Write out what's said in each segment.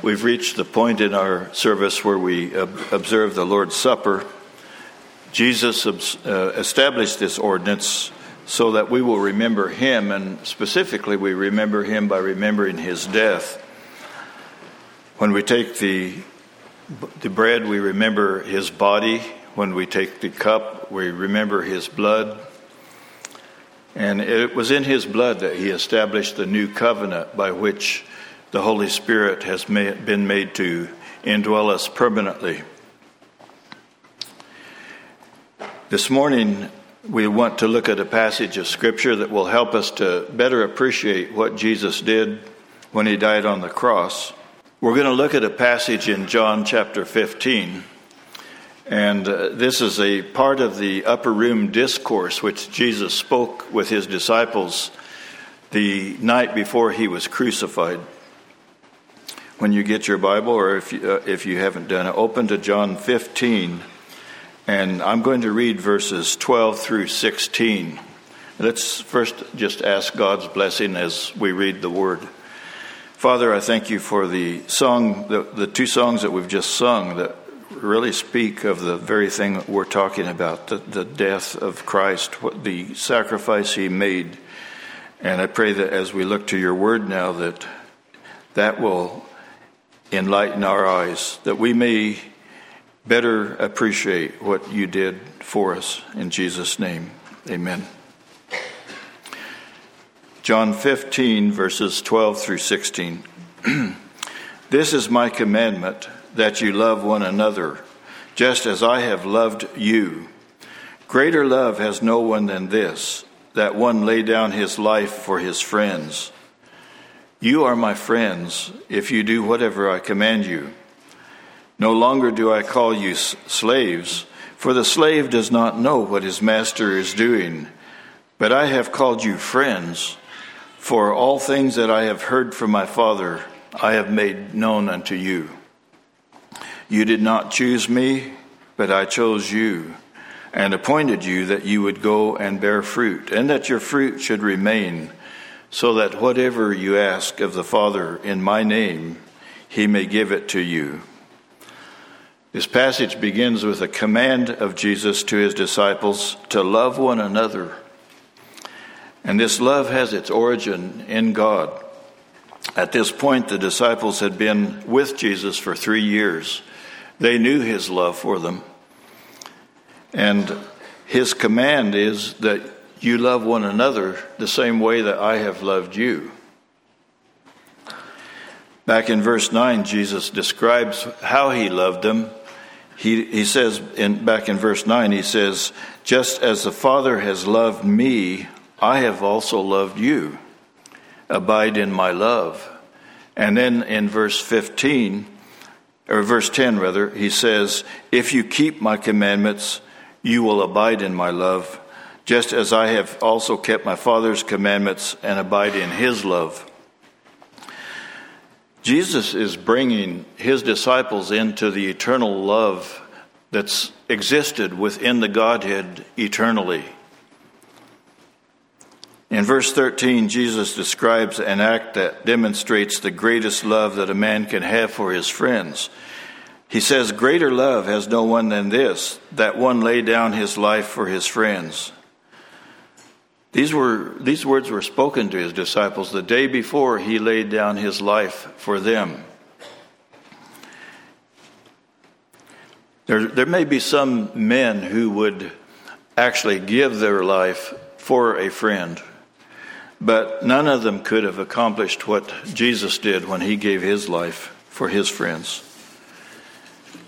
We've reached the point in our service where we observe the Lord's Supper. Jesus uh, established this ordinance so that we will remember him, and specifically, we remember him by remembering his death. When we take the, the bread, we remember his body. When we take the cup, we remember his blood. And it was in his blood that he established the new covenant by which the Holy Spirit has been made to indwell us permanently. This morning, we want to look at a passage of Scripture that will help us to better appreciate what Jesus did when he died on the cross. We're going to look at a passage in John chapter 15. And uh, this is a part of the upper room discourse which Jesus spoke with his disciples the night before he was crucified. When you get your Bible, or if you, uh, if you haven't done it, open to John 15. And I'm going to read verses 12 through 16. Let's first just ask God's blessing as we read the word. Father, I thank you for the song, the, the two songs that we've just sung that really speak of the very thing that we're talking about the, the death of Christ, what, the sacrifice he made. And I pray that as we look to your word now, that that will enlighten our eyes, that we may better appreciate what you did for us. In Jesus' name, amen. John 15, verses 12 through 16. this is my commandment that you love one another, just as I have loved you. Greater love has no one than this, that one lay down his life for his friends. You are my friends if you do whatever I command you. No longer do I call you slaves, for the slave does not know what his master is doing, but I have called you friends. For all things that I have heard from my Father, I have made known unto you. You did not choose me, but I chose you, and appointed you that you would go and bear fruit, and that your fruit should remain, so that whatever you ask of the Father in my name, he may give it to you. This passage begins with a command of Jesus to his disciples to love one another and this love has its origin in God. At this point, the disciples had been with Jesus for three years. They knew his love for them. And his command is that you love one another the same way that I have loved you. Back in verse 9, Jesus describes how he loved them. He, he says, in, back in verse 9, he says, Just as the Father has loved me, I have also loved you. Abide in my love. And then in verse 15, or verse 10 rather, he says, If you keep my commandments, you will abide in my love, just as I have also kept my Father's commandments and abide in his love. Jesus is bringing his disciples into the eternal love that's existed within the Godhead eternally. In verse 13, Jesus describes an act that demonstrates the greatest love that a man can have for his friends. He says, Greater love has no one than this, that one lay down his life for his friends. These, were, these words were spoken to his disciples the day before he laid down his life for them. There, there may be some men who would actually give their life for a friend but none of them could have accomplished what Jesus did when he gave his life for his friends.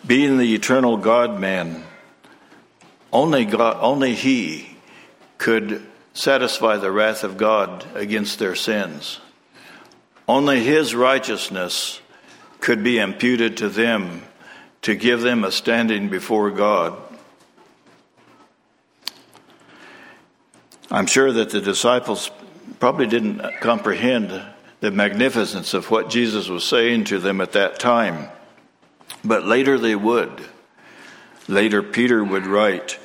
Being the eternal God man, only, God, only he could satisfy the wrath of God against their sins. Only his righteousness could be imputed to them to give them a standing before God. I'm sure that the disciples probably didn't comprehend the magnificence of what Jesus was saying to them at that time. But later they would. Later, Peter would write,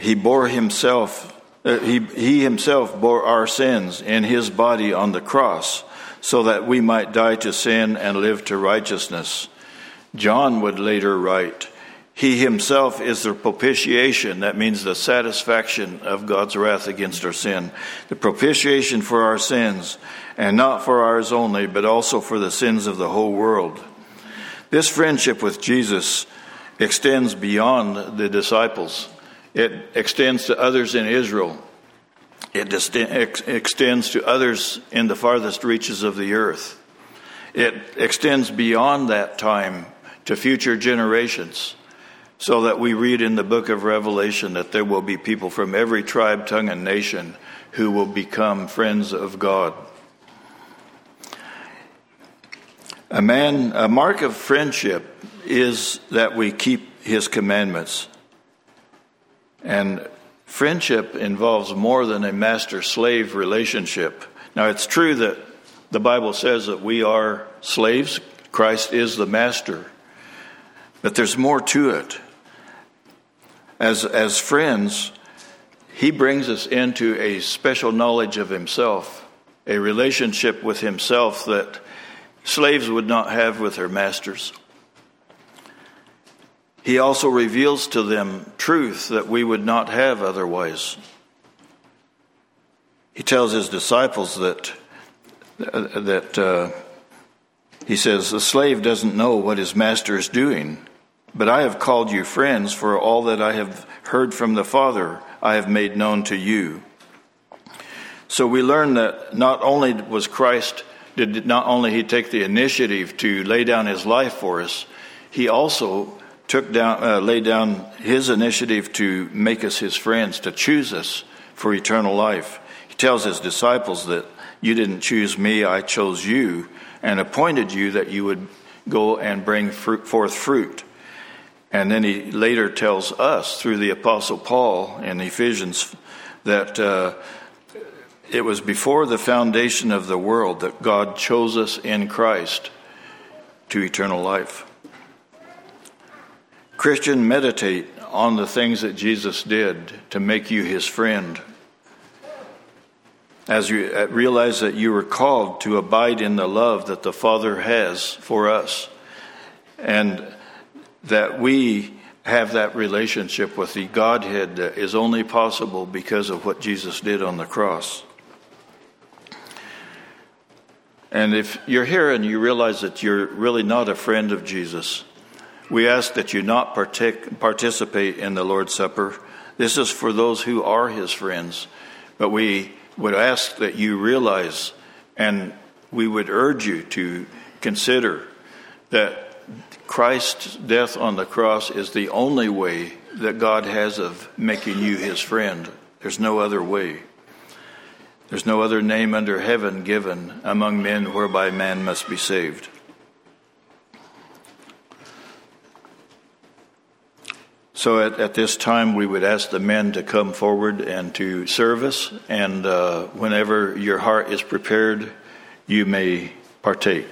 He bore himself, Uh, he, he himself bore our sins in his body on the cross, so that we might die to sin and live to righteousness. John would later write, He himself is the propitiation, that means the satisfaction of God's wrath against our sin, the propitiation for our sins, and not for ours only, but also for the sins of the whole world. This friendship with Jesus extends beyond the disciples. It extends to others in Israel. It extends to others in the farthest reaches of the earth. It extends beyond that time to future generations, so that we read in the book of Revelation that there will be people from every tribe, tongue, and nation who will become friends of God. A man, a mark of friendship is that we keep his commandments. And friendship involves more than a master slave relationship. Now, it's true that the Bible says that we are slaves, Christ is the master. But there's more to it. As, as friends, he brings us into a special knowledge of himself, a relationship with himself that slaves would not have with their masters. He also reveals to them truth that we would not have otherwise. He tells his disciples that that uh, he says the slave doesn't know what his master is doing, but I have called you friends, for all that I have heard from the Father I have made known to you. So we learn that not only was Christ did not only he take the initiative to lay down his life for us, he also took down, uh, laid down his initiative to make us his friends, to choose us for eternal life. He tells his disciples that you didn't choose me, I chose you and appointed you that you would go and bring fruit, forth fruit. And then he later tells us through the Apostle Paul in Ephesians that uh, it was before the foundation of the world that God chose us in Christ to eternal life. Christian, meditate on the things that Jesus did to make you his friend. As you uh, realize that you were called to abide in the love that the Father has for us, and that we have that relationship with the Godhead that is only possible because of what Jesus did on the cross. And if you're here and you realize that you're really not a friend of Jesus, we ask that you not partic- participate in the Lord's Supper. This is for those who are his friends. But we would ask that you realize, and we would urge you to consider that Christ's death on the cross is the only way that God has of making you his friend. There's no other way. There's no other name under heaven given among men whereby man must be saved. So at, at this time, we would ask the men to come forward and to serve us. And uh, whenever your heart is prepared, you may partake.